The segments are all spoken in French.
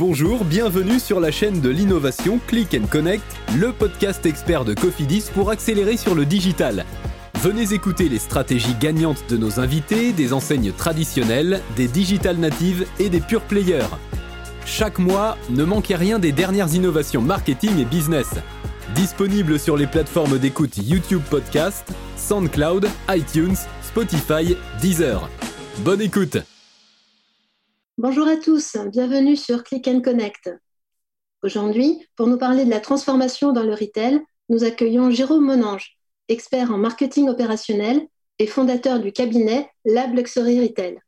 Bonjour, bienvenue sur la chaîne de l'innovation Click and Connect, le podcast expert de Cofidis pour accélérer sur le digital. Venez écouter les stratégies gagnantes de nos invités, des enseignes traditionnelles, des digital natives et des pure players. Chaque mois, ne manquez rien des dernières innovations marketing et business. Disponible sur les plateformes d'écoute YouTube Podcast, SoundCloud, iTunes, Spotify, Deezer. Bonne écoute Bonjour à tous, bienvenue sur Click and Connect. Aujourd'hui, pour nous parler de la transformation dans le retail, nous accueillons Jérôme Monange, expert en marketing opérationnel et fondateur du cabinet Lab Luxury Retail.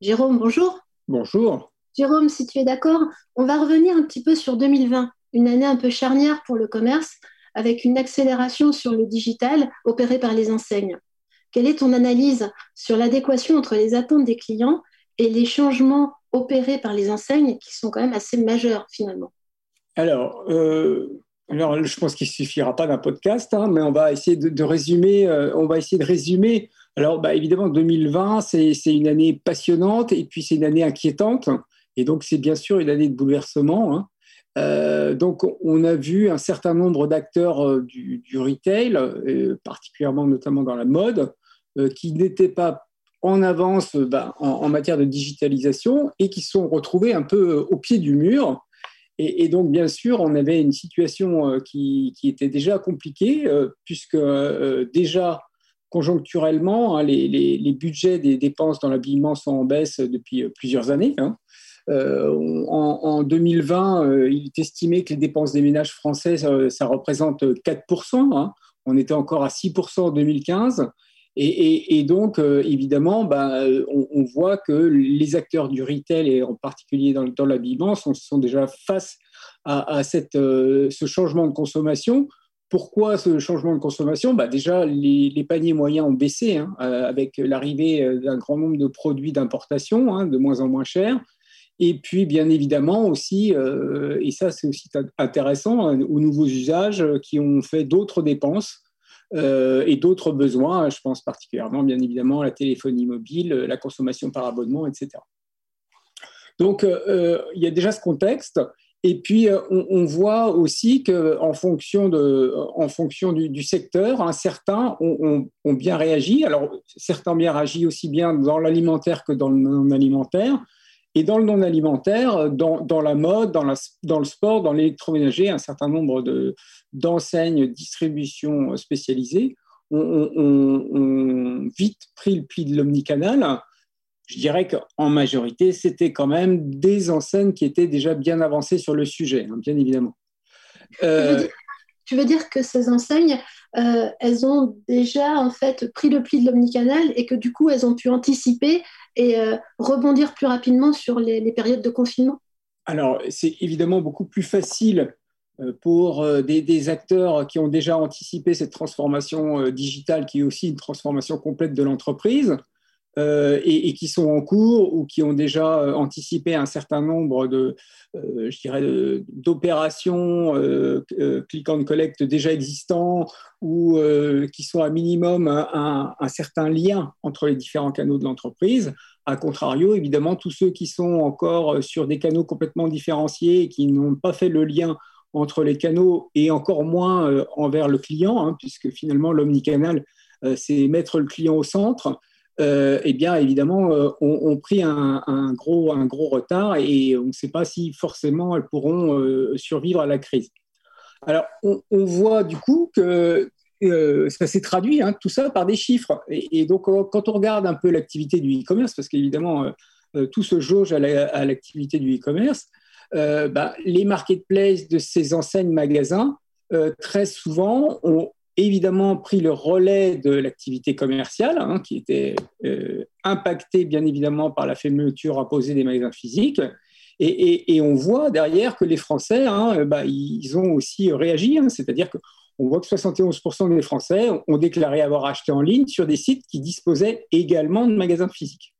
Jérôme, bonjour. Bonjour. Jérôme, si tu es d'accord, on va revenir un petit peu sur 2020, une année un peu charnière pour le commerce, avec une accélération sur le digital opérée par les enseignes. Quelle est ton analyse sur l'adéquation entre les attentes des clients et les changements opérés par les enseignes qui sont quand même assez majeurs finalement Alors, euh, alors je pense qu'il ne suffira pas d'un podcast, hein, mais on va essayer de, résumer. Euh, on va essayer de résumer. Alors, bah, évidemment, 2020, c'est une année passionnante et puis c'est une année inquiétante. Et donc, c'est bien sûr une année de bouleversement. Hein. Euh, donc, on a vu un certain nombre d'acteurs du, retail, particulièrement notamment dans la mode, qui n'étaient pas en avance euh, bah, en, matière de digitalisation et qui sont retrouvés un peu euh, au pied du mur. Et, donc, bien sûr, on avait une situation euh, qui, était déjà compliquée, puisque déjà, conjoncturellement, hein, les, budgets des dépenses dans l'habillement sont en baisse depuis plusieurs années. Hein. en, 2020, il est estimé que les dépenses des ménages français, ça, représente 4%. Hein. On était encore à 6% en 2015. Et, donc, euh, évidemment, bah, on, voit que les acteurs du retail, et en particulier dans, dans l'habillement, sont, déjà face à, euh, ce changement de consommation. Pourquoi ce changement de consommation? Bah, Déjà, les, paniers moyens ont baissé hein, euh, avec l'arrivée d'un grand nombre de produits d'importation, hein, de moins en moins chers. Et puis, bien évidemment, aussi, et ça c'est aussi intéressant, aux nouveaux usages qui ont fait d'autres dépenses euh, et d'autres besoins. Je pense particulièrement, bien évidemment, à la téléphonie mobile, la consommation par abonnement, etc. Donc, euh, il y a déjà ce contexte. Et puis, euh, on, voit aussi qu'en fonction, de, en fonction du, secteur, hein, certains ont, bien réagi. Alors, certains ont bien réagi aussi bien dans l'alimentaire que dans le non-alimentaire. Et dans le non-alimentaire, dans, dans, la mode, dans, la, dans le sport, dans l'électroménager, un certain nombre de, d'enseignes distribution spécialisées ont, vite pris le pli de l'omnicanal. Je dirais qu'en majorité, c'était quand même des enseignes qui étaient déjà bien avancées sur le sujet, hein, bien évidemment. Euh, tu, veux dire, que ces enseignes, euh, elles ont déjà en fait pris le pli de l'omnicanal et que du coup, elles ont pu anticiper et euh, rebondir plus rapidement sur les, périodes de confinement? Alors, c'est évidemment beaucoup plus facile euh, pour des, acteurs qui ont déjà anticipé cette transformation digitale, qui est aussi une transformation complète de l'entreprise, et, qui sont en cours ou qui ont déjà anticipé un certain nombre de, je dirais, d'opérations click and collect déjà existants ou qui sont à minimum un, certain lien entre les différents canaux de l'entreprise. A contrario, évidemment, tous ceux qui sont encore sur des canaux complètement différenciés et qui n'ont pas fait le lien entre les canaux et encore moins euh, envers le client, hein, puisque finalement l'omnicanal, euh, c'est mettre le client au centre, euh, eh bien évidemment, ont, pris un, gros, retard et on ne sait pas si forcément elles pourront survivre à la crise. Alors, on, voit du coup que euh, ça s'est traduit, hein, tout ça, par des chiffres. Et, donc, euh, quand on regarde un peu l'activité du e-commerce, parce qu'évidemment, euh, tout se jauge à l'activité du e-commerce, bah, les marketplaces de ces enseignes magasins, très souvent, ont évidemment pris le relais de l'activité commerciale, hein, qui était impactée bien évidemment par la fermeture imposée des magasins physiques. Et, on voit derrière que les Français, hein, bah, ils ont aussi réagi, c'est-à-dire que on voit que 71% des Français ont déclaré avoir acheté en ligne sur des sites qui disposaient également de magasins physiques.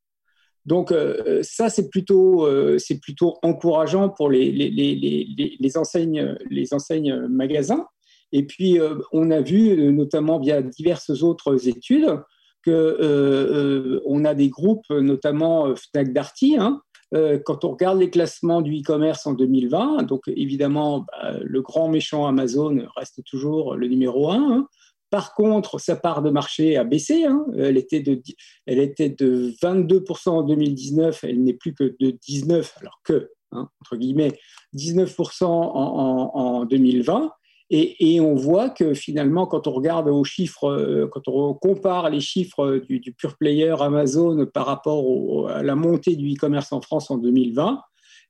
Donc euh, ça, c'est plutôt, euh, c'est plutôt encourageant pour les, enseignes, les enseignes magasins. Et puis, euh, on a vu, notamment via diverses autres études, qu'on on a des groupes, notamment Fnac Darty, hein, quand on regarde les classements du e-commerce en 2020, donc évidemment, bah, le grand méchant Amazon reste toujours le numéro un. Hein. Par contre, sa part de marché a baissé. Hein. Elle, était de, elle était de 22% en 2019, elle n'est plus que de 19%, alors que, entre guillemets, 19% en, en 2020. Et, on voit que finalement, quand on regarde aux chiffres, euh, quand on compare les chiffres du, pure player Amazon par rapport à la montée du e-commerce en France en 2020,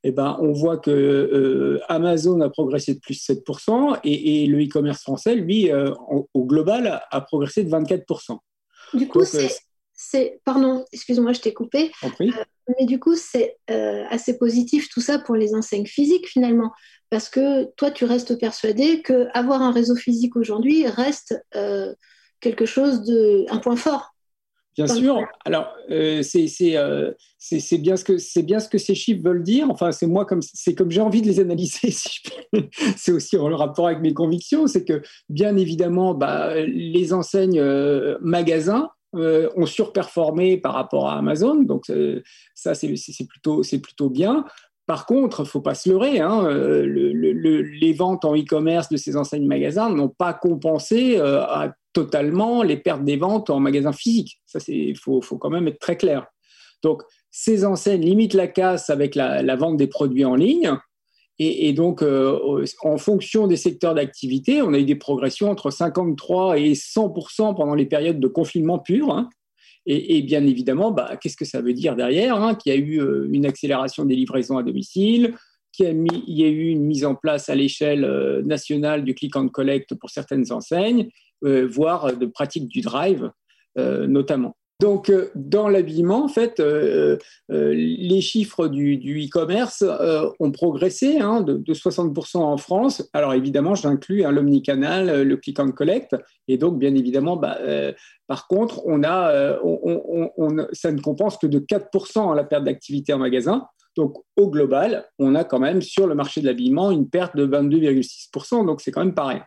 eh ben, on voit que euh, Amazon a progressé de plus de 7% et, le e-commerce français, lui, euh, au global, a, progressé de 24%. Du coup, c'est, pardon, excuse-moi, je t'ai coupé. mais du coup, c'est assez positif tout ça pour les enseignes physiques finalement parce que toi, tu restes persuadé qu'avoir un réseau physique aujourd'hui reste euh, quelque chose de, un point fort. Bien sûr. Alors, euh, euh, c'est bien, ce que, bien ce que ces chiffres veulent dire. Enfin, c'est moi comme c'est comme j'ai envie de les analyser. c'est aussi en rapport avec mes convictions. C'est que, bien évidemment, bah, les enseignes magasins ont surperformé par rapport à Amazon. Donc, ça, c'est plutôt, plutôt bien. Par contre, faut pas se leurrer, hein, euh, les ventes en e-commerce de ces enseignes magasins n'ont pas compensé euh, totalement les pertes des ventes en magasin physique. Ça, il faut, quand même être très clair. Donc, ces enseignes limitent la casse avec la, vente des produits en ligne. Et, donc, euh, en fonction des secteurs d'activité, on a eu des progressions entre 53 et 100% pendant les périodes de confinement pur. Hein. Et, bien évidemment, bah, qu'est-ce que ça veut dire derrière hein, Qu'il y a eu euh, une accélération des livraisons à domicile, qu'il y, a eu une mise en place à l'échelle euh, nationale du click and collect pour certaines enseignes, voire de pratiques du drive notamment. Donc, euh, dans l'habillement, en fait, euh, euh, les chiffres du, e-commerce ont progressé hein, de, 60% en France. Alors, évidemment, j'inclus hein, l'omnicanal, le click and collect. Et donc, bien évidemment, bah, par contre, on a, ça ne compense que de 4% la perte d'activité en magasin. Donc, au global, on a quand même sur le marché de l'habillement une perte de 22,6%. Donc, c'est quand même pareil.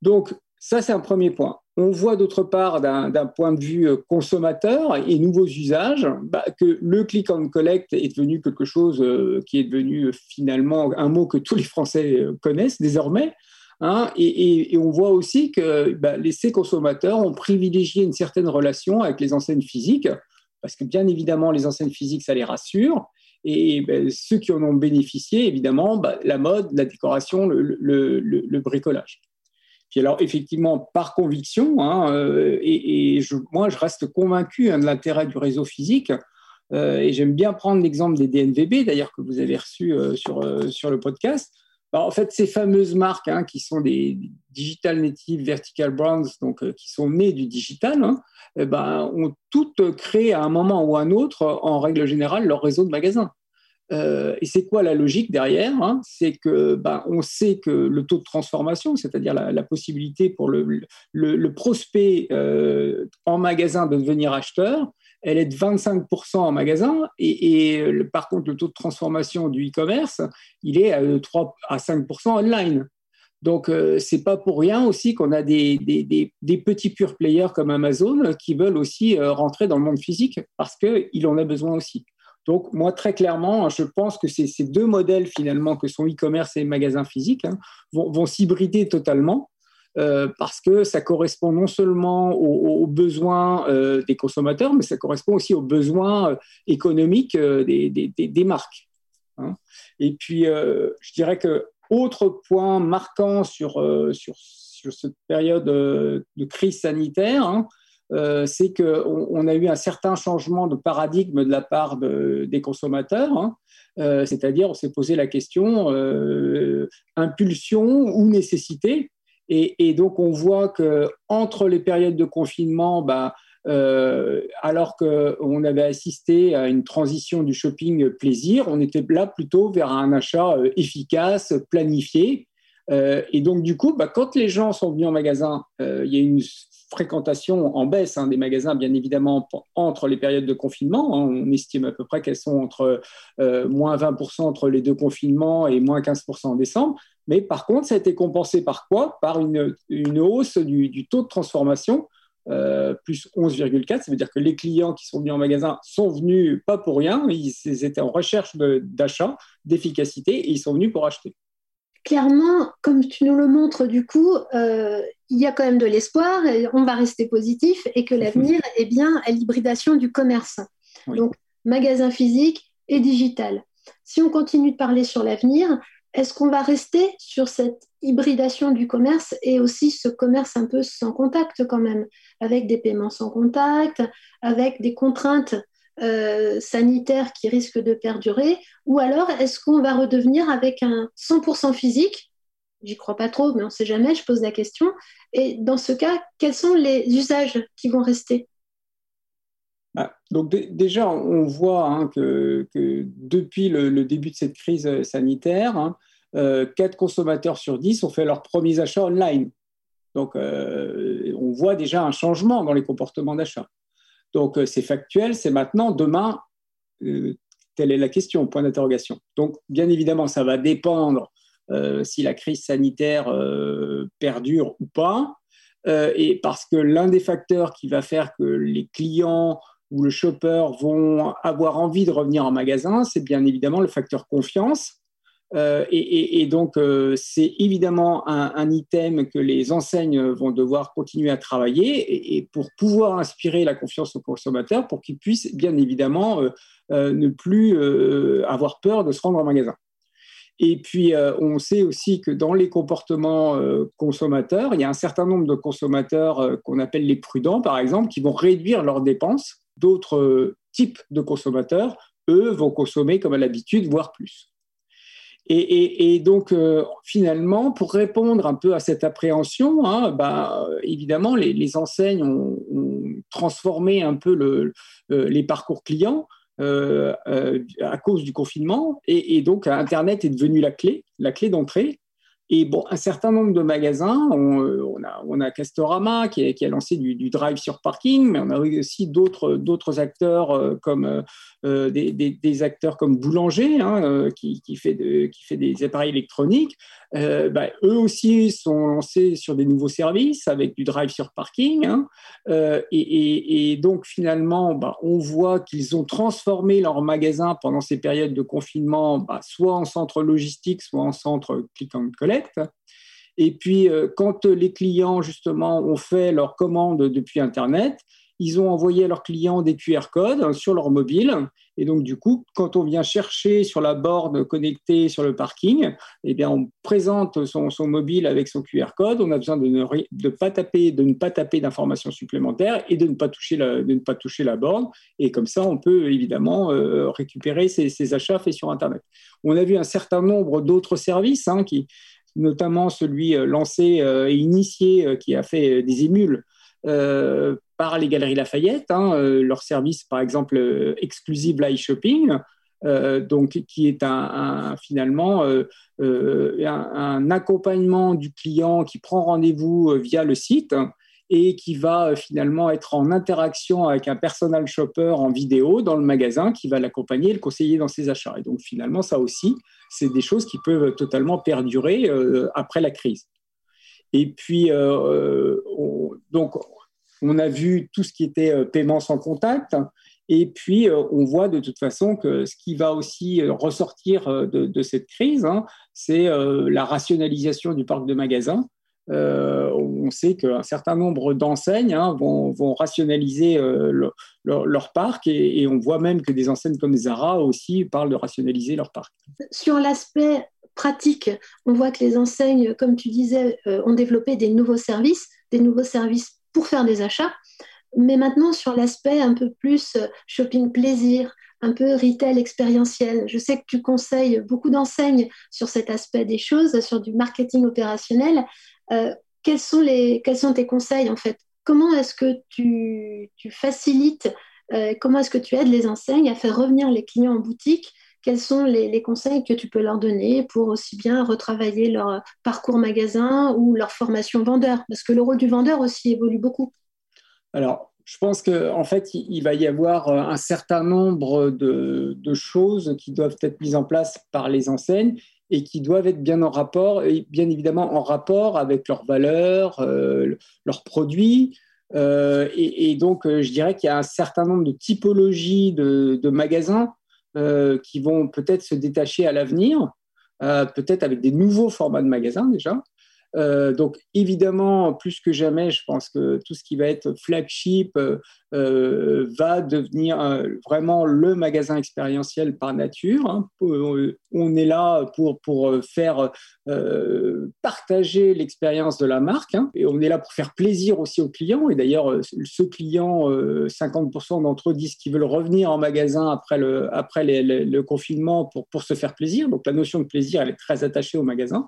Donc, ça, c'est un premier point. On voit d'autre part, d'un point de vue euh, consommateur et nouveaux usages, bah, que le click and collect est devenu quelque chose euh, qui est devenu euh, finalement un mot que tous les Français connaissent désormais. Hein, et, on voit aussi que bah, ces consommateurs ont privilégié une certaine relation avec les enseignes physiques, parce que bien évidemment, les enseignes physiques, ça les rassure. Et bah, ceux qui en ont bénéficié, évidemment, la mode, la décoration, le bricolage. Puis alors, effectivement, par conviction, hein, euh, et, moi, je reste convaincu hein, de l'intérêt du réseau physique. Euh, et j'aime bien prendre l'exemple des DNVB, d'ailleurs, que vous avez reçu euh, sur, le podcast. en fait, ces fameuses marques hein, qui sont des digital native vertical brands, donc qui sont nées du digital, eh ben, ont toutes créé à un moment ou à un autre, en règle générale, leur réseau de magasins. Euh, et c'est quoi la logique derrière hein? C'est que ben, on sait que le taux de transformation, c'est-à-dire la, possibilité pour le, prospect euh, en magasin de devenir acheteur, elle est de 25% en magasin et, par contre le taux de transformation du e-commerce, il est à 3 à 5% online. Donc, euh, c'est pas pour rien aussi qu'on a des, petits pure players comme Amazon qui veulent aussi rentrer dans le monde physique parce qu'il en a besoin aussi. Donc, moi, très clairement, je pense que ces, deux modèles, finalement, que sont e-commerce et magasins physiques, hein, vont, s'hybrider totalement. Euh, parce que ça correspond non seulement aux, besoins euh, des consommateurs, mais ça correspond aussi aux besoins euh, économiques des, marques. Hein. Et puis, je dirais que autre point marquant sur, sur, sur cette période de crise sanitaire, hein, euh, c'est qu'on on a eu un certain changement de paradigme de la part des consommateurs. Hein. Euh, c'est-à-dire, on s'est posé la question euh, impulsion ou nécessité. Et, donc, on voit que entre les périodes de confinement, bah, alors qu'on avait assisté à une transition du shopping plaisir, on était là plutôt vers un achat efficace, planifié. et donc, du coup, bah, quand les gens sont venus en magasin, il y a une fréquentation en baisse hein, des magasins, bien évidemment, entre les périodes de confinement. Hein. on estime à peu près qu'elles sont entre euh, moins 20% entre les deux confinements et moins 15% en décembre. Mais par contre, ça a été compensé par quoi? Par une, hausse du, taux de transformation plus 11,4. Ça veut dire que les clients qui sont venus en magasin sont venus pas pour rien, ils étaient en recherche d'achat, d'efficacité et ils sont venus pour acheter clairement, comme tu nous le montres, du coup, euh, il y a quand même de l'espoir, on va rester positif et que l'avenir est bien à l'hybridation du commerce. Donc, magasin physique et digital. Si on continue de parler sur l'avenir, est-ce qu'on va rester sur cette hybridation du commerce et aussi ce commerce un peu sans contact quand même, avec des paiements sans contact, avec des contraintes euh, sanitaire qui risque de perdurer Ou alors, est-ce qu'on va redevenir avec un 100% physique J'y crois pas trop, mais on ne sait jamais, je pose la question. Et dans ce cas, quels sont les usages qui vont rester? Bah, donc déjà, on voit hein, que, depuis le, début de cette crise sanitaire, hein, 4 euh, consommateurs sur 10 ont fait leurs premiers achats online. Donc euh, on voit déjà un changement dans les comportements d'achat. Donc, euh, c'est factuel, c'est maintenant, demain, euh, telle est la question, point d'interrogation. Donc, bien évidemment, ça va dépendre euh, si la crise sanitaire perdure ou pas. et parce que l'un des facteurs qui va faire que les clients ou le shopper vont avoir envie de revenir en magasin, c'est bien évidemment le facteur confiance. Euh, et, donc, euh, c'est évidemment un, item que les enseignes vont devoir continuer à travailler et, pour pouvoir inspirer la confiance aux consommateurs pour qu'ils puissent bien évidemment euh, ne plus avoir peur de se rendre en magasin. Et puis, on sait aussi que dans les comportements consommateurs, il y a un certain nombre de consommateurs qu'on appelle les prudents, par exemple, qui vont réduire leurs dépenses. D'autres types de consommateurs, eux, vont consommer comme à l'habitude, voire plus. Et, donc, euh, finalement, pour répondre un peu à cette appréhension, hein, bah, évidemment, les, enseignes ont, transformé un peu le, euh, les parcours clients euh, à cause du confinement. Et, donc, Internet est devenu la clé, la clé d'entrée. Et bon, un certain nombre de magasins, on, on, a, Castorama qui, a lancé du, drive sur parking, mais on a aussi d'autres acteurs comme euh, des, acteurs comme Boulanger, hein, euh, qui, fait des appareils électroniques, euh, bah, eux aussi sont lancés sur des nouveaux services avec du drive sur parking. Hein, et, donc finalement, bah, on voit qu'ils ont transformé leur magasin pendant ces périodes de confinement, bah, soit en centre logistique, soit en centre click and collect. Et puis, quand les clients, justement, ont fait leur commande depuis Internet, ils ont envoyé à leurs clients des QR codes sur leur mobile. Et donc, du coup, quand on vient chercher sur la borne connectée sur le parking, eh bien, on présente son, mobile avec son QR code. On a besoin de ne, pas taper, de ne pas taper d'informations supplémentaires et de ne pas toucher la, de ne pas toucher la borne. Et comme ça, on peut évidemment euh, récupérer ces, achats faits sur Internet. On a vu un certain nombre d'autres services, hein, qui, notamment celui euh, lancé euh, et initié qui a fait des émules euh, par les Galeries Lafayette, hein, euh, leur service par exemple euh, exclusive live shopping, qui est un, finalement un, accompagnement du client qui prend rendez-vous via le site et qui va finalement être en interaction avec un personal shopper en vidéo dans le magasin qui va l'accompagner et le conseiller dans ses achats. Et donc finalement, ça aussi, c'est des choses qui peuvent totalement perdurer après la crise. Et puis, donc, on a vu tout ce qui était euh, paiement sans contact. Et puis, euh, on voit de toute façon que ce qui va aussi euh, ressortir de, cette crise, hein, c'est la rationalisation du parc de magasins. On sait qu'un certain nombre d'enseignes hein, vont, rationaliser leur, parc et, on voit même que des enseignes comme Zara aussi parlent de rationaliser leur parc. Sur l'aspect pratique, on voit que les enseignes, comme tu disais, ont développé des nouveaux services, des nouveaux services pour faire des achats. Mais maintenant, sur l'aspect un peu plus euh, shopping plaisir, un peu retail expérientiel, je sais que tu conseilles beaucoup d'enseignes sur cet aspect des choses, sur du marketing opérationnel. Euh, quels, sont les, quels sont tes conseils en fait? Comment est-ce que tu, tu facilites, euh, comment est-ce que tu aides les enseignes à faire revenir les clients en boutique? Quels sont les, conseils que tu peux leur donner pour aussi bien retravailler leur parcours magasin ou leur formation vendeur? Parce que le rôle du vendeur aussi évolue beaucoup. Alors, je pense qu'en en fait, il va y avoir un certain nombre de, choses qui doivent être mises en place par les enseignes et qui doivent être bien en rapport, bien évidemment en rapport avec leurs valeurs, euh, leurs produits, Et, donc, je dirais qu'il y a un certain nombre de typologies de, magasins qui vont peut-être se détacher à l'avenir, peut-être avec des nouveaux formats de magasins déjà. Euh, donc évidemment, plus que jamais, je pense que tout ce qui va être flagship euh, euh, va devenir vraiment le magasin expérientiel par nature. Hein. On est là pour, pour faire partager l'expérience de la marque hein. et on est là pour faire plaisir aussi aux clients. Et d'ailleurs, ce client, 50% d'entre eux disent qu'ils veulent revenir en magasin après le, après le confinement pour, pour se faire plaisir. Donc la notion de plaisir, elle est très attachée au magasin.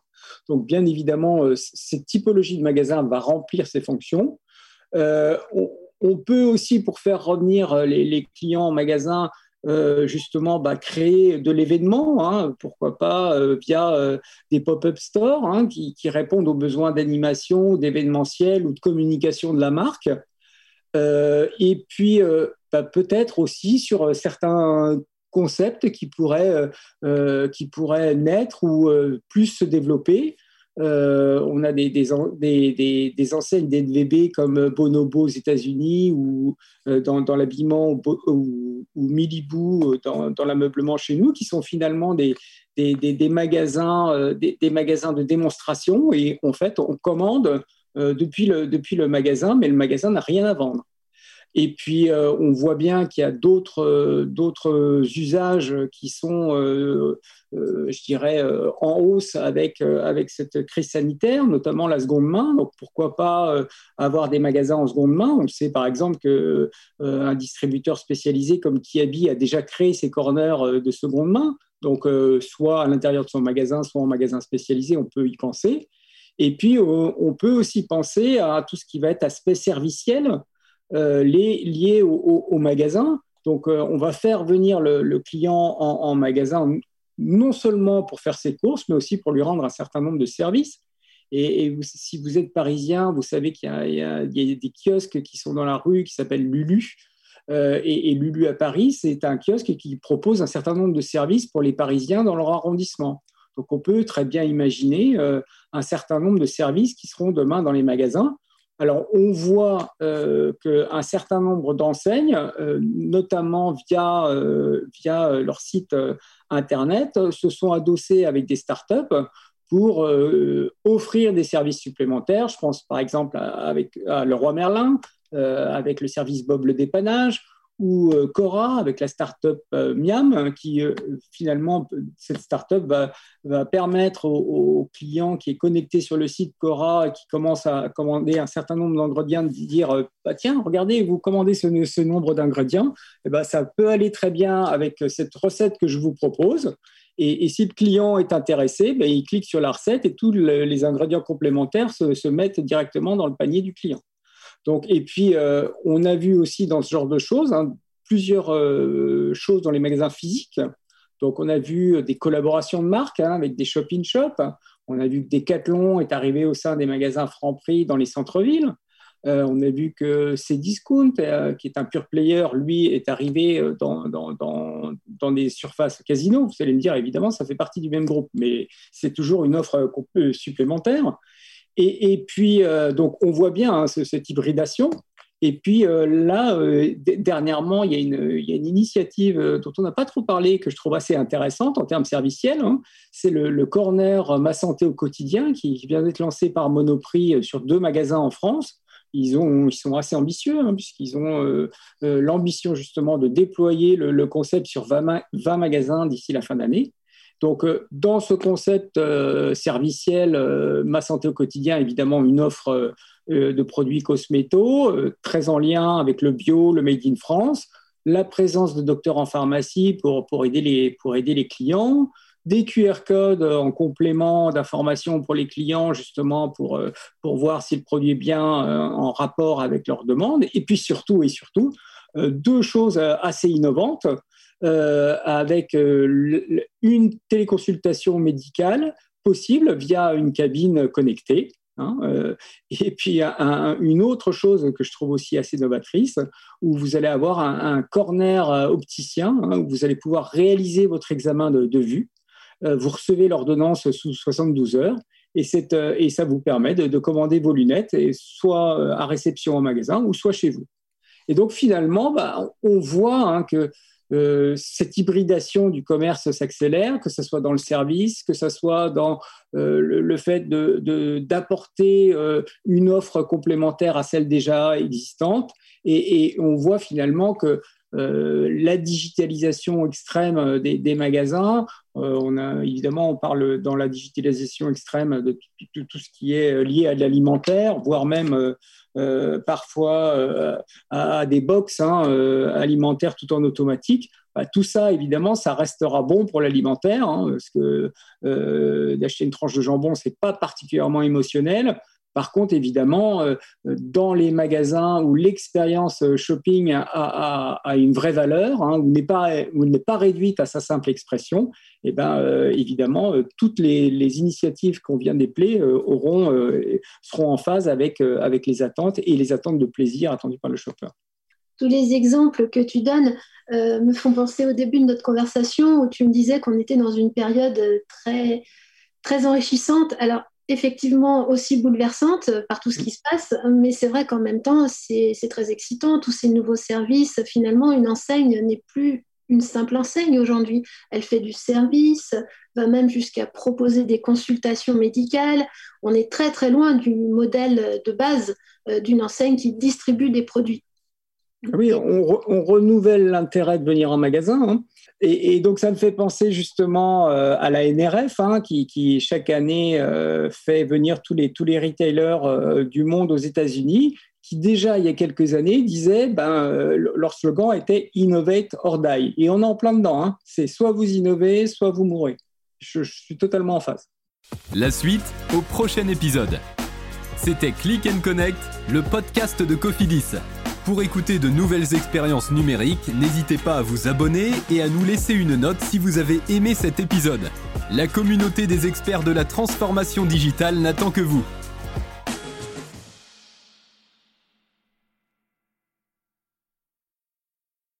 Donc bien évidemment, cette typologie de magasin va remplir ses fonctions. Euh, on, peut aussi, pour faire revenir euh, les, clients en magasin, euh, justement bah, créer de l'événement, hein, pourquoi pas via des pop-up stores hein, qui, répondent aux besoins d'animation, d'événementiel ou de communication de la marque. et puis bah, peut-être aussi sur certains concepts qui pourraient, qui pourraient naître ou plus se développer. Euh, on a des, des, des, enseignes d'NVB comme Bonobo aux États-Unis ou euh, dans, l'habillement ou, ou, Milibou dans, l'ameublement chez nous, qui sont finalement des, magasins, euh, de démonstration. Et en fait, on commande depuis le magasin, mais le magasin n'a rien à vendre. Et puis, euh, on voit bien qu'il y a d'autres, euh, usages qui sont, euh, je dirais, en hausse avec, avec cette crise sanitaire, notamment la seconde main. Donc, pourquoi pas avoir des magasins en seconde main? On sait par exemple qu'un distributeur spécialisé comme Kiabi a déjà créé ses corners de seconde main. Donc, soit à l'intérieur de son magasin, soit en magasin spécialisé, on peut y penser. Et puis, on peut aussi penser à tout ce qui va être aspect serviciel. Euh, les, liés au, magasin. Donc, euh, on va faire venir le, client en, magasin non seulement pour faire ses courses, mais aussi pour lui rendre un certain nombre de services. Et, si vous êtes parisien, vous savez qu'il y, a des kiosques qui sont dans la rue qui s'appellent Lulu. Euh, et, Lulu à Paris, c'est un kiosque qui propose un certain nombre de services pour les Parisiens dans leur arrondissement. Donc on peut très bien imaginer un certain nombre de services qui seront demain dans les magasins. Alors, on voit euh, qu'un certain nombre d'enseignes, euh, notamment via, euh, leur site Internet, se sont adossées avec des startups pour offrir des services supplémentaires. Je pense par exemple avec à Leroy Merlin, avec le service Bob le dépannage, ou euh, Cora avec la startup euh, Miam, qui euh, finalement, cette startup va, permettre aux, clients qui est connecté sur le site Cora et qui commence à commander un certain nombre d'ingrédients de dire bah, tiens, regardez, vous commandez ce, nombre d'ingrédients, et eh ben, ça peut aller très bien avec cette recette que je vous propose. Et, si le client est intéressé, ben, il clique sur la recette et tous les ingrédients complémentaires se mettent directement dans le panier du client. Donc, et puis, euh, on a vu aussi dans ce genre de choses hein, plusieurs euh, choses dans les magasins physiques. Donc, on a vu des collaborations de marques hein, avec des shop-in-shop. On a vu que Decathlon est arrivé au sein des magasins Franprix dans les centres-villes. Euh, on a vu que Cdiscount, qui est un pure player, lui, est arrivé dans, dans, dans, dans, des surfaces casino. Vous allez me dire, évidemment, ça fait partie du même groupe, mais c'est toujours une offre supplémentaire. Et, puis, euh, donc, on voit bien hein, cette hybridation. Et puis euh, là, euh, dernièrement, il y, a une, initiative dont on n'a pas trop parlé, que je trouve assez intéressante en termes serviciels. Hein. C'est le, corner Ma Santé au quotidien qui vient d'être lancé par Monoprix sur deux magasins en France. Ils, ont, ils sont assez ambitieux, hein, puisqu'ils ont l'ambition justement de déployer le, concept sur 20 magasins d'ici la fin d'année. Donc, euh, dans ce concept euh, serviciel, euh, ma santé au quotidien, évidemment, une offre de produits cosméto, très en lien avec le bio, le Made in France, la présence de docteurs en pharmacie pour, aider les clients, des QR codes en complément d'informations pour les clients, justement, pour, pour voir si le produit est bien en rapport avec leurs demandes. Et puis surtout, et surtout, deux choses assez innovantes. Euh, avec euh, une téléconsultation médicale possible via une cabine connectée. Hein, euh, et puis une autre chose que je trouve aussi assez novatrice, où vous allez avoir un, corner opticien, hein, où vous allez pouvoir réaliser votre examen de, vue. vous recevez l'ordonnance sous 72 heures et, ça vous permet de, commander vos lunettes, et soit à réception au magasin ou soit chez vous. Et donc finalement, bah, on voit hein, que euh, cette hybridation du commerce s'accélère, que ce soit dans le service, que ce soit dans euh, le, fait d'apporter euh, une offre complémentaire à celle déjà existante. Et, on voit finalement que la digitalisation extrême des, magasins, on a évidemment on parle dans la digitalisation extrême de tout ce qui est lié à l'alimentaire, voire même euh, parfois euh, à, des box hein, euh, alimentaires tout en automatique. Bah, tout ça, évidemment, ça restera bon pour l'alimentaire, hein, parce que d'acheter une tranche de jambon, c'est pas particulièrement émotionnel. Par contre, évidemment, euh, dans les magasins où l'expérience euh, shopping a, une vraie valeur, hein, où n'est pas, réduite à sa simple expression, eh ben, euh, évidemment, toutes les, initiatives qu'on vient d'épeler auront, seront en phase avec, avec les attentes et les attentes de plaisir attendues par le shopper. Tous les exemples que tu donnes me font penser au début de notre conversation où tu me disais qu'on était dans une période très, très enrichissante. Alors, effectivement aussi bouleversante par tout ce qui se passe, mais c'est vrai qu'en même temps, c'est très excitant, tous ces nouveaux services. Finalement, une enseigne n'est plus une simple enseigne aujourd'hui. Elle fait du service, va même jusqu'à proposer des consultations médicales. On est très très loin du modèle de base euh, d'une enseigne qui distribue des produits. Oui, on, renouvelle l'intérêt de venir en magasin. Hein. Et, donc, ça me fait penser justement euh, à la NRF, hein, qui, chaque année euh, fait venir tous les, tous les retailers euh, du monde aux États-Unis, qui déjà, il y a quelques années, disaient, ben, leur slogan était Innovate or die. Et on est en plein dedans. Hein. C'est soit vous innovez, soit vous mourrez. Je, suis totalement en phase. La suite au prochain épisode. C'était Click and Connect, le podcast de Cofidis. Pour écouter de nouvelles expériences numériques, n'hésitez pas à vous abonner et à nous laisser une note si vous avez aimé cet épisode. La communauté des experts de la transformation digitale n'attend que vous.